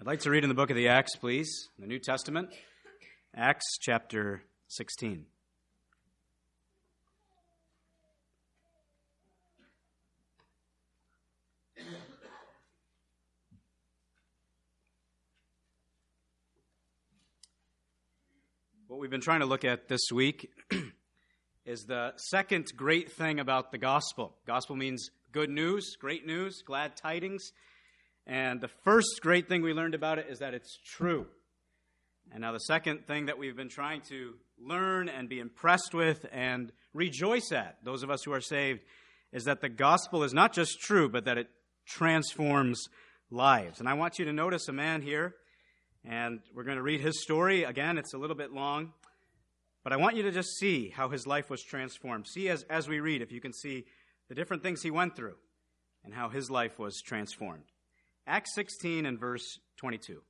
I'd like to read in the book of the Acts, please, the New Testament, Acts chapter 16. What we've been trying to look at this week is the second great thing about the gospel. Gospel means good news, great news, glad tidings. And the first great thing we learned about it is that it's true. And now, the second thing that we've been trying to learn and be impressed with and rejoice at, those of us who are saved, is that the gospel is not just true, but that it transforms lives. And I want you to notice a man here, and we're going to read his story. Again, it's a little bit long, but I want you to just see how his life was transformed. See as, as we read, if you can see the different things he went through and how his life was transformed. Acts 16 and verse 22.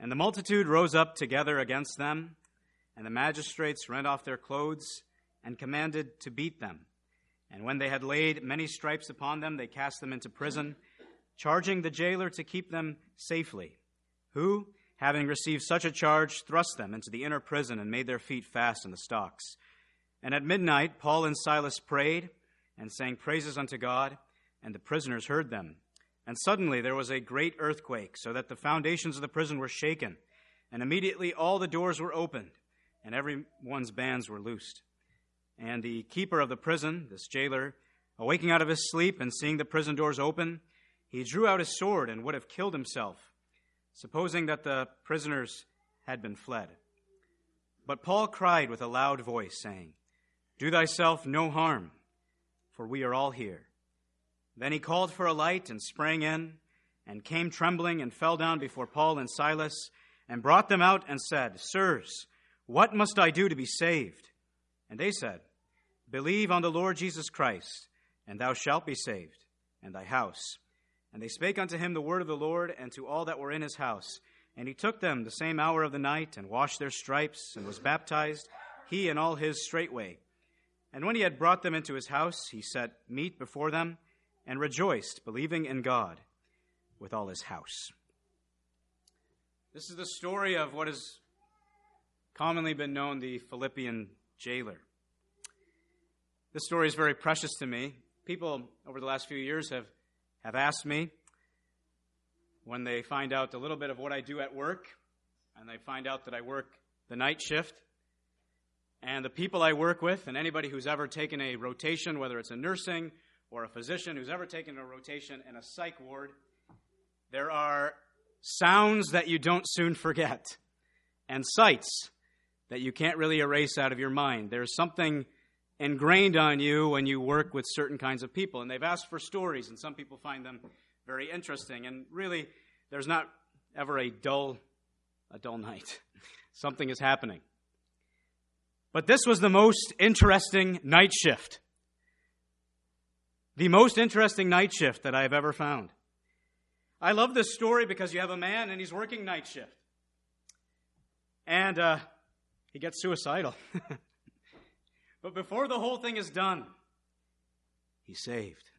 And the multitude rose up together against them, and the magistrates rent off their clothes and commanded to beat them. And when they had laid many stripes upon them, they cast them into prison, charging the jailer to keep them safely, who, having received such a charge, thrust them into the inner prison and made their feet fast in the stocks. And at midnight, Paul and Silas prayed and sang praises unto God, and the prisoners heard them. And suddenly there was a great earthquake, so that the foundations of the prison were shaken, and immediately all the doors were opened, and every one's bands were loosed. And the keeper of the prison, this jailer, awaking out of his sleep and seeing the prison doors open, he drew out his sword and would have killed himself, supposing that the prisoners had been fled. But Paul cried with a loud voice, saying, Do thyself no harm for we are all here. Then he called for a light and sprang in, and came trembling and fell down before Paul and Silas, and brought them out and said, Sirs, what must I do to be saved? And they said, Believe on the Lord Jesus Christ, and thou shalt be saved, and thy house. And they spake unto him the word of the Lord, and to all that were in his house. And he took them the same hour of the night, and washed their stripes, and was baptized, he and all his straightway. And when he had brought them into his house, he set meat before them and rejoiced, believing in God with all his house. This is the story of what has commonly been known the Philippian jailer. This story is very precious to me. People over the last few years have, have asked me when they find out a little bit of what I do at work, and they find out that I work the night shift, and the people I work with, and anybody who's ever taken a rotation, whether it's a nursing or a physician who's ever taken a rotation in a psych ward, there are sounds that you don't soon forget and sights that you can't really erase out of your mind. There's something ingrained on you when you work with certain kinds of people. And they've asked for stories, and some people find them very interesting. And really, there's not ever a dull, a dull night. Something is happening. But this was the most interesting night shift. The most interesting night shift that I have ever found. I love this story because you have a man and he's working night shift. And uh, he gets suicidal. but before the whole thing is done, he's saved.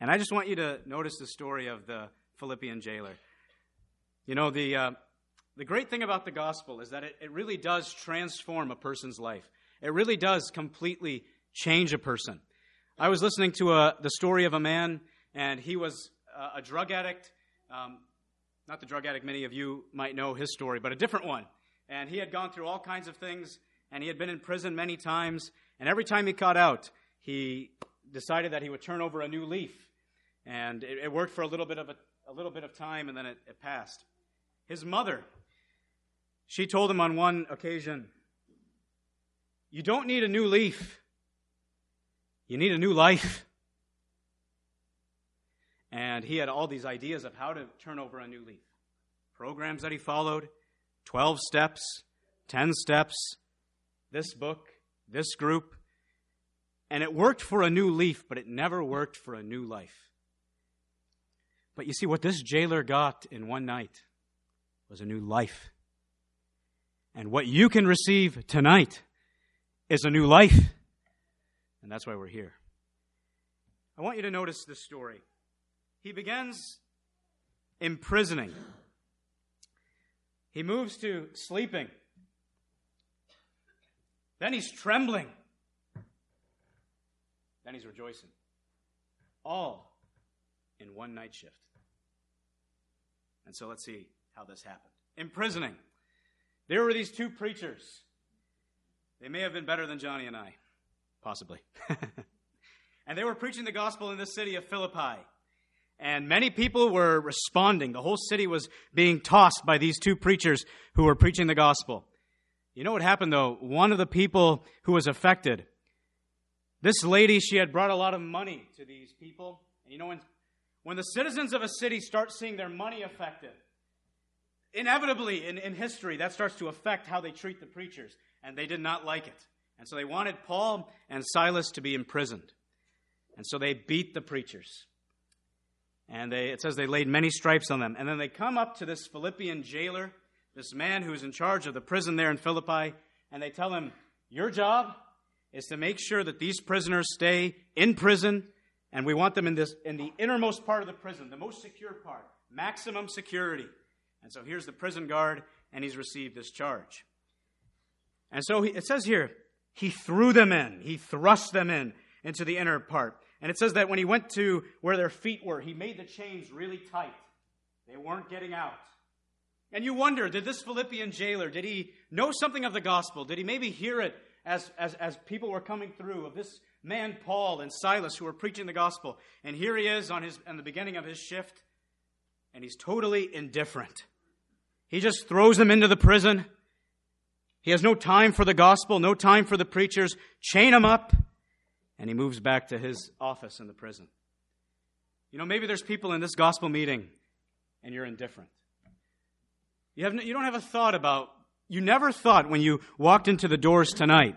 And I just want you to notice the story of the Philippian jailer. You know, the, uh, the great thing about the gospel is that it, it really does transform a person's life. It really does completely change a person. I was listening to a, the story of a man, and he was a, a drug addict. Um, not the drug addict many of you might know his story, but a different one. And he had gone through all kinds of things, and he had been in prison many times. And every time he got out, he decided that he would turn over a new leaf. And it, it worked for a little bit of a, a little bit of time, and then it, it passed. His mother she told him on one occasion, You don't need a new leaf, you need a new life. And he had all these ideas of how to turn over a new leaf. Programs that he followed 12 steps, 10 steps, this book, this group. And it worked for a new leaf, but it never worked for a new life. But you see, what this jailer got in one night was a new life. And what you can receive tonight is a new life. And that's why we're here. I want you to notice this story. he begins imprisoning. He moves to sleeping. Then he's trembling. Then he's rejoicing. All in one night shift. And so let's see how this happened. Imprisoning. There were these two preachers. They may have been better than Johnny and I, possibly. and they were preaching the gospel in the city of Philippi. And many people were responding. The whole city was being tossed by these two preachers who were preaching the gospel. You know what happened though? One of the people who was affected, this lady, she had brought a lot of money to these people. And you know, when, when the citizens of a city start seeing their money affected, inevitably in, in history, that starts to affect how they treat the preachers. And they did not like it. And so they wanted Paul and Silas to be imprisoned. And so they beat the preachers. And they, it says they laid many stripes on them. And then they come up to this Philippian jailer this man who's in charge of the prison there in Philippi, and they tell him, Your job is to make sure that these prisoners stay in prison, and we want them in, this, in the innermost part of the prison, the most secure part, maximum security. And so here's the prison guard, and he's received this charge. And so he, it says here, he threw them in, he thrust them in into the inner part. And it says that when he went to where their feet were, he made the chains really tight. They weren't getting out. And you wonder, did this Philippian jailer, did he know something of the gospel? Did he maybe hear it as, as, as people were coming through of this man Paul and Silas who were preaching the gospel? And here he is on, his, on the beginning of his shift, and he's totally indifferent. He just throws them into the prison. He has no time for the gospel, no time for the preachers. Chain them up, and he moves back to his office in the prison. You know, maybe there's people in this gospel meeting, and you're indifferent. You, have you don't have a thought about, you never thought when you walked into the doors tonight,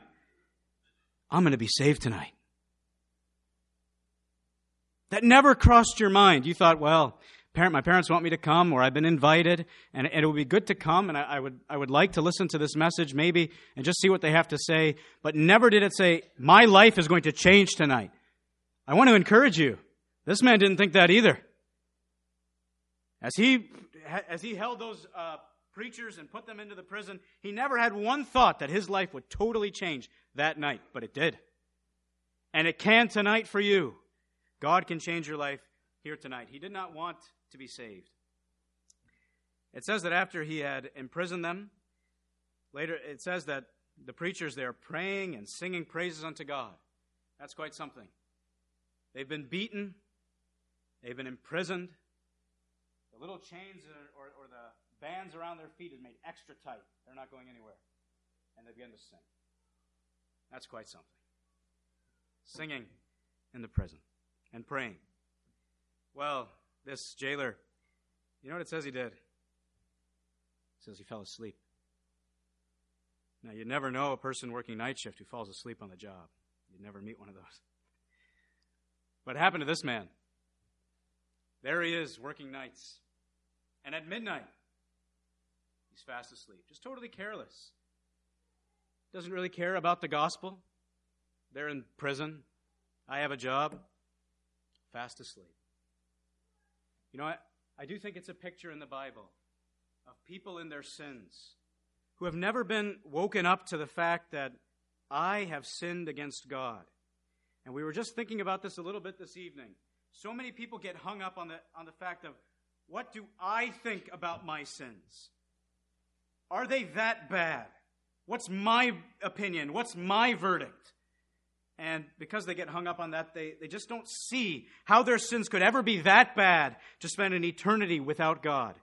I'm going to be saved tonight. That never crossed your mind. You thought, well, parent, my parents want me to come, or I've been invited, and, and it would be good to come, and I, I, would, I would like to listen to this message maybe and just see what they have to say. But never did it say, my life is going to change tonight. I want to encourage you. This man didn't think that either. As he, as he held those uh, preachers and put them into the prison. He never had one thought that his life would totally change that night, but it did. And it can tonight for you. God can change your life here tonight. He did not want to be saved. It says that after he had imprisoned them, later it says that the preachers there praying and singing praises unto God. That's quite something. They've been beaten, they've been imprisoned. The little chains or, or, or the bands around their feet is made extra tight. They're not going anywhere. And they begin to sing. That's quite something. Singing in the prison and praying. Well, this jailer, you know what it says he did? It says he fell asleep. Now, you never know a person working night shift who falls asleep on the job. You'd never meet one of those. What happened to this man. There he is working nights. And at midnight, He's fast asleep. Just totally careless. Doesn't really care about the gospel. They're in prison. I have a job. Fast asleep. You know, I, I do think it's a picture in the Bible of people in their sins who have never been woken up to the fact that I have sinned against God. And we were just thinking about this a little bit this evening. So many people get hung up on the, on the fact of what do I think about my sins? Are they that bad? What's my opinion? What's my verdict? And because they get hung up on that, they, they just don't see how their sins could ever be that bad to spend an eternity without God.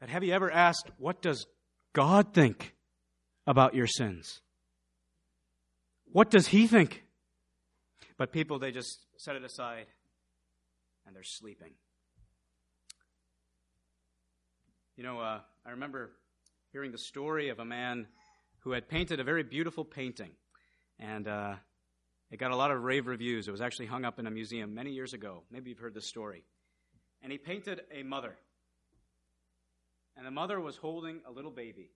But have you ever asked, what does God think about your sins? What does He think? But people, they just set it aside and they're sleeping. You know, uh, I remember hearing the story of a man who had painted a very beautiful painting. And uh, it got a lot of rave reviews. It was actually hung up in a museum many years ago. Maybe you've heard this story. And he painted a mother. And the mother was holding a little baby.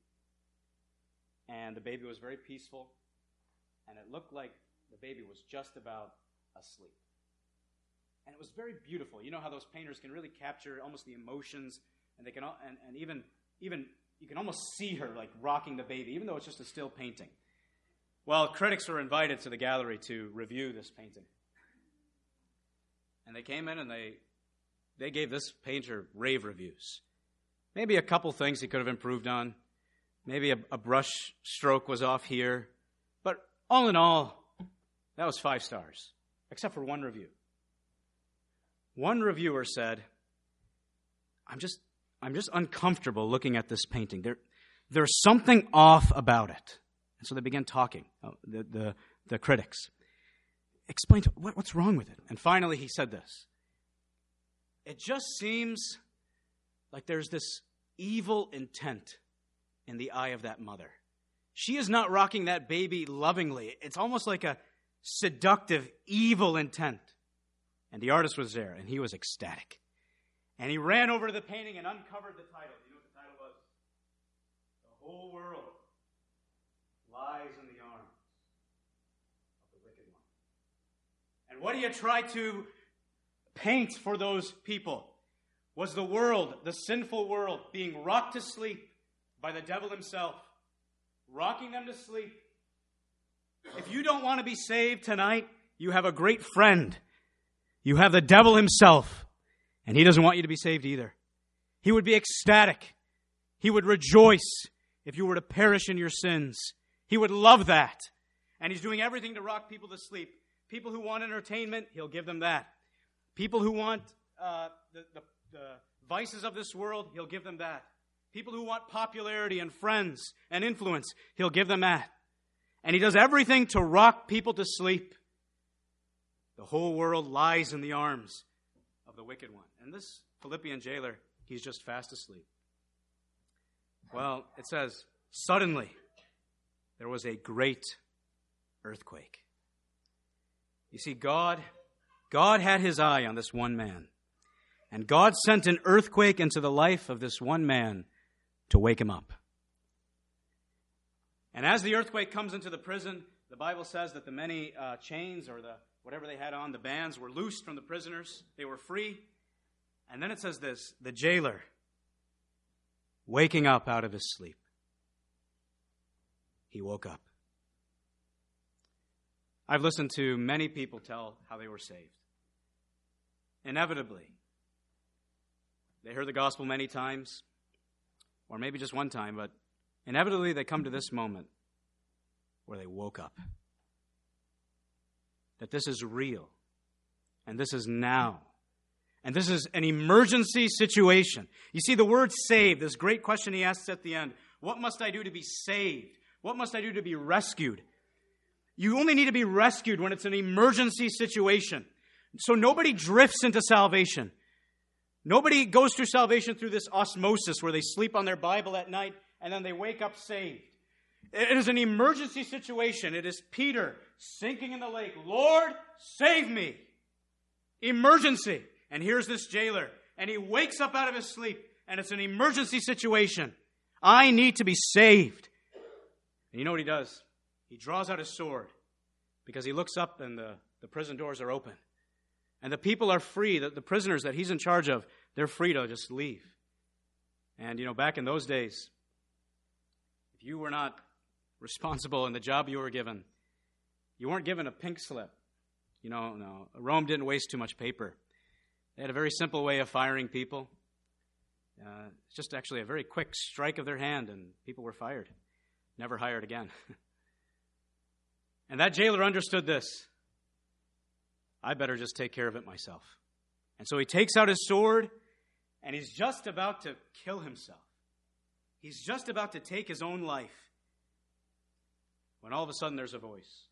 And the baby was very peaceful. And it looked like the baby was just about asleep. And it was very beautiful. You know how those painters can really capture almost the emotions, and they can, and, and even, even, you can almost see her like rocking the baby, even though it's just a still painting. Well, critics were invited to the gallery to review this painting. And they came in and they, they gave this painter rave reviews. Maybe a couple things he could have improved on. Maybe a, a brush stroke was off here. But all in all, that was five stars, except for one review. One reviewer said, I'm just, I'm just uncomfortable looking at this painting. There, there's something off about it. And so they began talking, uh, the, the, the critics. Explain to what, what's wrong with it. And finally, he said this It just seems like there's this evil intent in the eye of that mother. She is not rocking that baby lovingly. It's almost like a seductive, evil intent. And the artist was there, and he was ecstatic. And he ran over to the painting and uncovered the title. You know what the title was? The whole world lies in the arms of the wicked one. And what do you try to paint for those people was the world, the sinful world, being rocked to sleep by the devil himself, rocking them to sleep. If you don't want to be saved tonight, you have a great friend. You have the devil himself, and he doesn't want you to be saved either. He would be ecstatic. He would rejoice if you were to perish in your sins. He would love that. And he's doing everything to rock people to sleep. People who want entertainment, he'll give them that. People who want uh, the, the, the vices of this world, he'll give them that. People who want popularity and friends and influence, he'll give them that. And he does everything to rock people to sleep. The whole world lies in the arms of the wicked one. And this Philippian jailer, he's just fast asleep. Well, it says, suddenly there was a great earthquake. You see, God, God had his eye on this one man. And God sent an earthquake into the life of this one man to wake him up. And as the earthquake comes into the prison, the Bible says that the many uh, chains or the whatever they had on, the bands were loosed from the prisoners. They were free. And then it says this the jailer waking up out of his sleep he woke up. I've listened to many people tell how they were saved. Inevitably, they heard the gospel many times, or maybe just one time, but inevitably they come to this moment where they woke up. That this is real, and this is now. And this is an emergency situation. You see, the word saved, this great question he asks at the end what must I do to be saved? What must I do to be rescued? You only need to be rescued when it's an emergency situation. So nobody drifts into salvation. Nobody goes through salvation through this osmosis where they sleep on their Bible at night and then they wake up saved. It is an emergency situation. It is Peter sinking in the lake. Lord, save me. Emergency. And here's this jailer. And he wakes up out of his sleep and it's an emergency situation. I need to be saved. And you know what he does? He draws out his sword because he looks up and the, the prison doors are open. And the people are free, the, the prisoners that he's in charge of, they're free to just leave. And, you know, back in those days, if you were not responsible in the job you were given, you weren't given a pink slip. You know, no, Rome didn't waste too much paper. They had a very simple way of firing people. Uh, it's just actually a very quick strike of their hand, and people were fired never hired again. and that jailer understood this. I better just take care of it myself. And so he takes out his sword and he's just about to kill himself. He's just about to take his own life when all of a sudden there's a voice.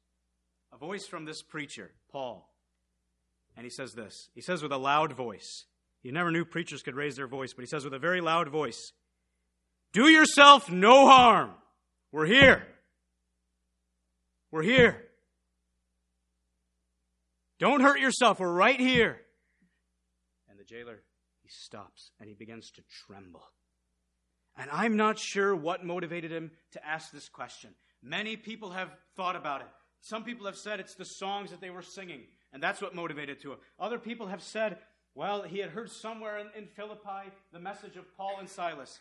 A voice from this preacher, Paul. And he says this. He says with a loud voice. You never knew preachers could raise their voice, but he says with a very loud voice Do yourself no harm. We're here. We're here. Don't hurt yourself. We're right here. And the jailer, he stops and he begins to tremble. And I'm not sure what motivated him to ask this question. Many people have thought about it. Some people have said it's the songs that they were singing. And that's what motivated to him. Other people have said, well, he had heard somewhere in, in Philippi the message of Paul and Silas.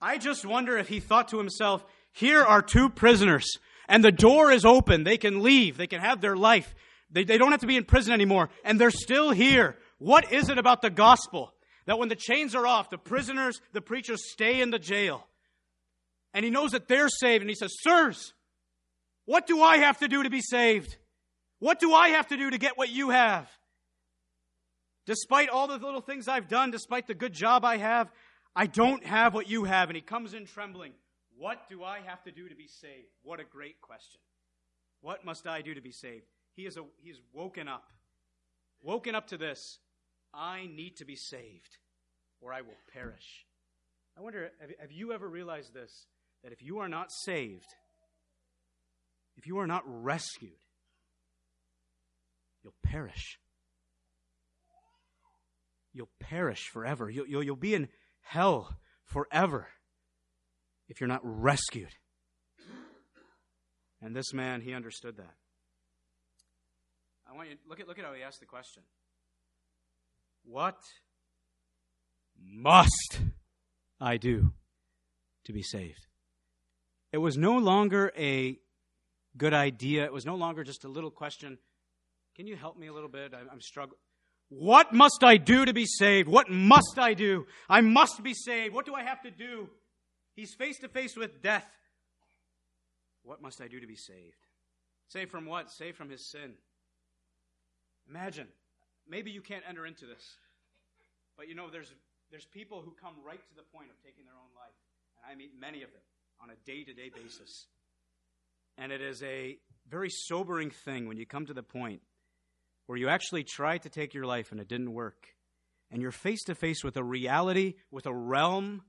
I just wonder if he thought to himself, here are two prisoners, and the door is open. They can leave. They can have their life. They, they don't have to be in prison anymore, and they're still here. What is it about the gospel that when the chains are off, the prisoners, the preachers stay in the jail? And he knows that they're saved, and he says, Sirs, what do I have to do to be saved? What do I have to do to get what you have? Despite all the little things I've done, despite the good job I have, I don't have what you have. And he comes in trembling. What do I have to do to be saved? What a great question. What must I do to be saved? He is, a, he is woken up. Woken up to this. I need to be saved, or I will perish. I wonder, have, you ever realized this? That if you are not saved, if you are not rescued, you'll perish. You'll perish forever. You'll, you'll, you'll be in hell forever if you're not rescued. And this man, he understood that. I want you look at, look at how he asked the question. What must I do to be saved? It was no longer a good idea. It was no longer just a little question. Can you help me a little bit? I'm struggling. What must I do to be saved? What must I do? I must be saved. What do I have to do? He's face to face with death. What must I do to be saved? Saved from what? Saved from his sin. Imagine, maybe you can't enter into this, but you know, there's, there's people who come right to the point of taking their own life. And I meet many of them on a day to day basis. And it is a very sobering thing when you come to the point where you actually tried to take your life and it didn't work. And you're face to face with a reality, with a realm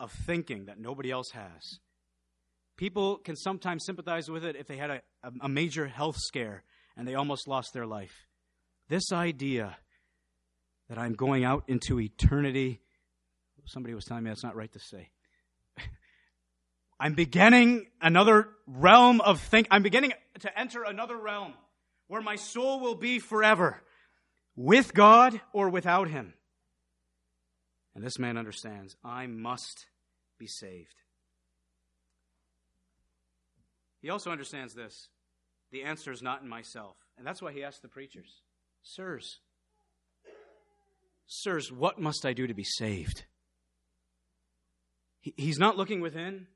of thinking that nobody else has. People can sometimes sympathize with it if they had a, a, major health scare and they almost lost their life. This idea that I'm going out into eternity, somebody was telling me that's not right to say. I'm beginning another realm of think. I'm beginning to enter another realm where my soul will be forever with God or without Him. And this man understands I must be saved. He also understands this the answer is not in myself. And that's why he asked the preachers, Sirs, sirs, what must I do to be saved? He, he's not looking within,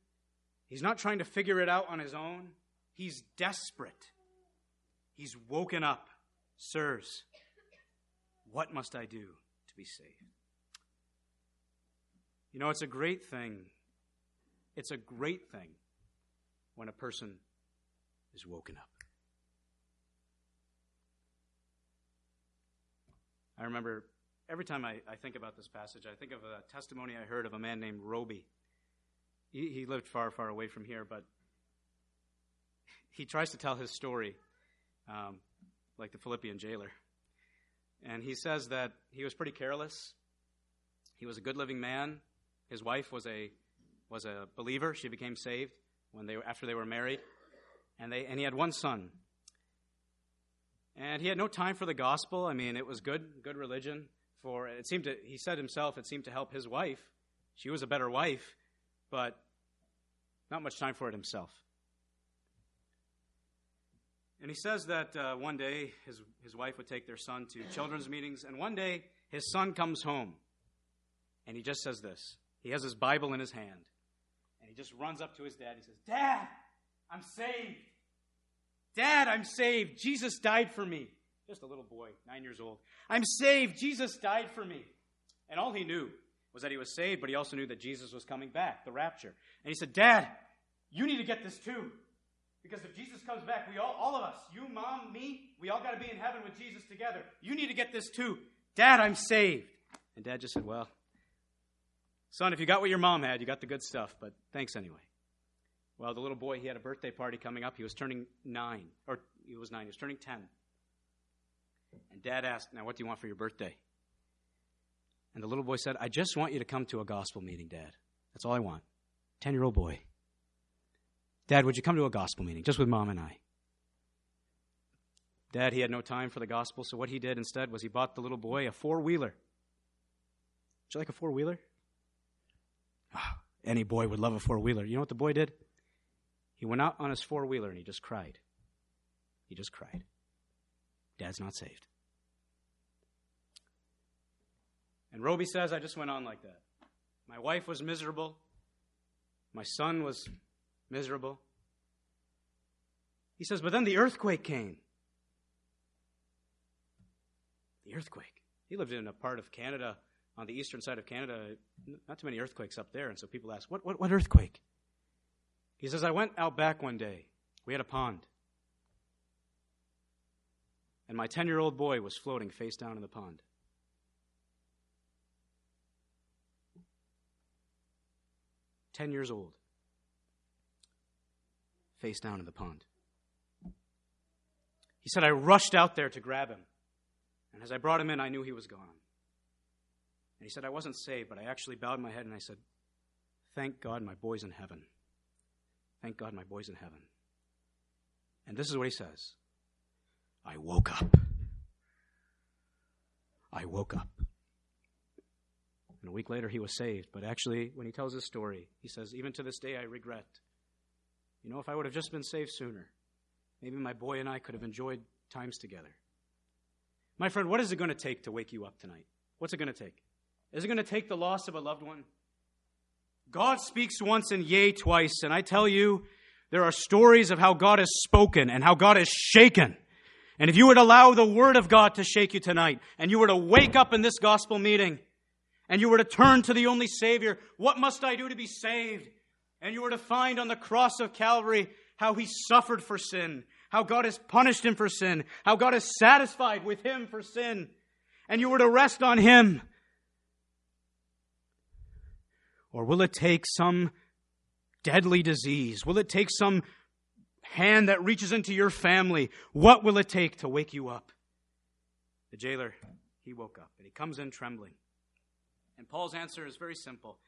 he's not trying to figure it out on his own. He's desperate. He's woken up. Sirs, what must I do to be saved? You know, it's a great thing. It's a great thing when a person is woken up. I remember every time I, I, think about this passage, I think of a testimony I heard of a man named Roby. He, he lived far, far away from here, but he tries to tell his story um, like the Philippian jailer. And he says that he was pretty careless. He was a good living man. His wife was a, was a believer. She became saved when they, after they were married. And, they, and he had one son. And he had no time for the gospel. I mean, it was good, good religion. For it seemed to, he said himself, it seemed to help his wife. She was a better wife, but not much time for it himself. And he says that uh, one day his, his wife would take their son to children's meetings, and one day his son comes home, and he just says this. He has his Bible in his hand, and he just runs up to his dad. He says, Dad, I'm saved. Dad, I'm saved. Jesus died for me. Just a little boy, nine years old. I'm saved. Jesus died for me. And all he knew was that he was saved, but he also knew that Jesus was coming back, the rapture. And he said, Dad, you need to get this too. Because if Jesus comes back, we all, all of us, you, mom, me, we all got to be in heaven with Jesus together. You need to get this too. Dad, I'm saved. And dad just said, Well, son, if you got what your mom had, you got the good stuff, but thanks anyway. Well, the little boy, he had a birthday party coming up. He was turning nine, or he was nine, he was turning 10. And dad asked, Now, what do you want for your birthday? And the little boy said, I just want you to come to a gospel meeting, Dad. That's all I want. 10 year old boy. Dad, would you come to a gospel meeting just with mom and I? Dad, he had no time for the gospel, so what he did instead was he bought the little boy a four wheeler. Would you like a four wheeler? Oh, ah, any boy would love a four wheeler. You know what the boy did? He went out on his four wheeler and he just cried. He just cried. Dad's not saved. And Roby says, I just went on like that. My wife was miserable. My son was miserable. He says, but then the earthquake came. The earthquake. He lived in a part of Canada, on the eastern side of Canada, not too many earthquakes up there. And so people ask, what, what, what earthquake? He says, I went out back one day. We had a pond. And my 10 year old boy was floating face down in the pond. Ten years old, face down in the pond. He said, I rushed out there to grab him. And as I brought him in, I knew he was gone. And he said, I wasn't saved, but I actually bowed my head and I said, Thank God my boy's in heaven. Thank God my boy's in heaven. And this is what he says I woke up. I woke up. And a week later, he was saved. But actually, when he tells his story, he says, Even to this day, I regret. You know, if I would have just been saved sooner, maybe my boy and I could have enjoyed times together. My friend, what is it going to take to wake you up tonight? What's it going to take? Is it going to take the loss of a loved one? God speaks once and yea twice, and I tell you, there are stories of how God has spoken and how God has shaken. And if you would allow the Word of God to shake you tonight, and you were to wake up in this gospel meeting, and you were to turn to the only Savior, what must I do to be saved? And you were to find on the cross of Calvary how He suffered for sin, how God has punished Him for sin, how God is satisfied with Him for sin, and you were to rest on Him or will it take some deadly disease? Will it take some hand that reaches into your family? What will it take to wake you up? The jailer, he woke up and he comes in trembling. And Paul's answer is very simple.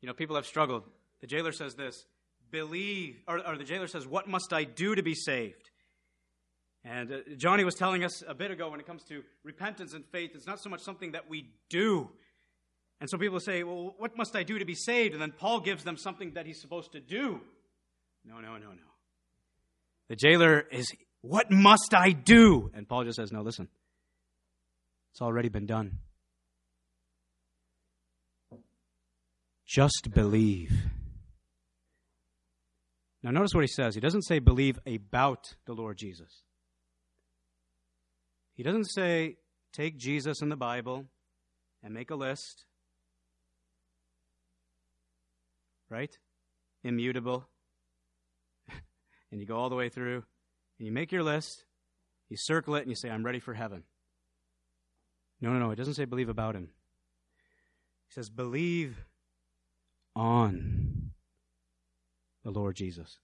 You know, people have struggled. The jailer says this believe, or, or the jailer says, What must I do to be saved? And uh, Johnny was telling us a bit ago when it comes to repentance and faith, it's not so much something that we do, and so people say, well, what must I do to be saved? And then Paul gives them something that he's supposed to do. No, no, no, no. The jailer is, what must I do? And Paul just says, no, listen. It's already been done. Just believe. Now, notice what he says. He doesn't say believe about the Lord Jesus. He doesn't say take Jesus in the Bible and make a list right? Immutable. and you go all the way through, and you make your list, you circle it, and you say, I'm ready for heaven. No, no, no. It doesn't say believe about him. He says, believe on the Lord Jesus.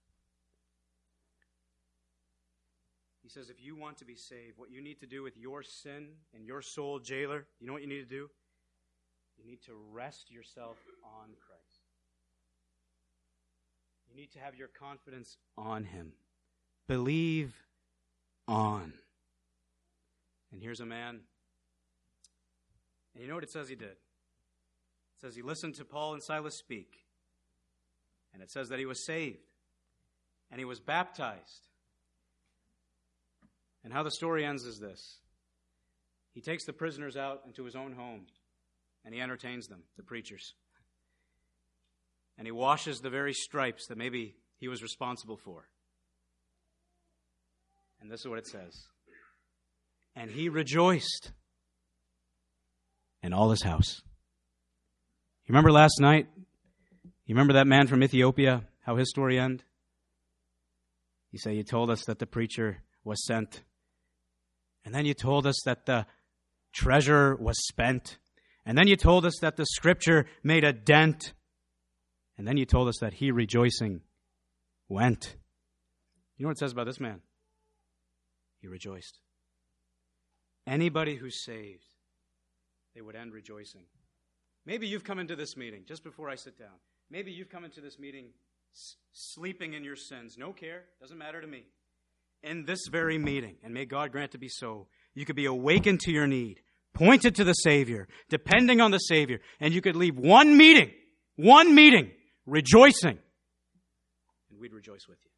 He says, if you want to be saved, what you need to do with your sin and your soul, jailer, you know what you need to do? You need to rest yourself on Christ. You need to have your confidence on Him. Believe on. And here's a man. And you know what it says he did? It says he listened to Paul and Silas speak. And it says that he was saved. And he was baptized. And how the story ends is this He takes the prisoners out into his own home and he entertains them, the preachers and he washes the very stripes that maybe he was responsible for. And this is what it says. And he rejoiced in all his house. You remember last night? You remember that man from Ethiopia, how his story ended? You say you told us that the preacher was sent. And then you told us that the treasure was spent. And then you told us that the scripture made a dent and then you told us that he, rejoicing, went. You know what it says about this man? He rejoiced. Anybody who's saved, they would end rejoicing. Maybe you've come into this meeting, just before I sit down, maybe you've come into this meeting sleeping in your sins. No care, doesn't matter to me. in this very meeting, and may God grant to be so, you could be awakened to your need, pointed to the Savior, depending on the Savior, and you could leave one meeting, one meeting, rejoicing. And we'd rejoice with you.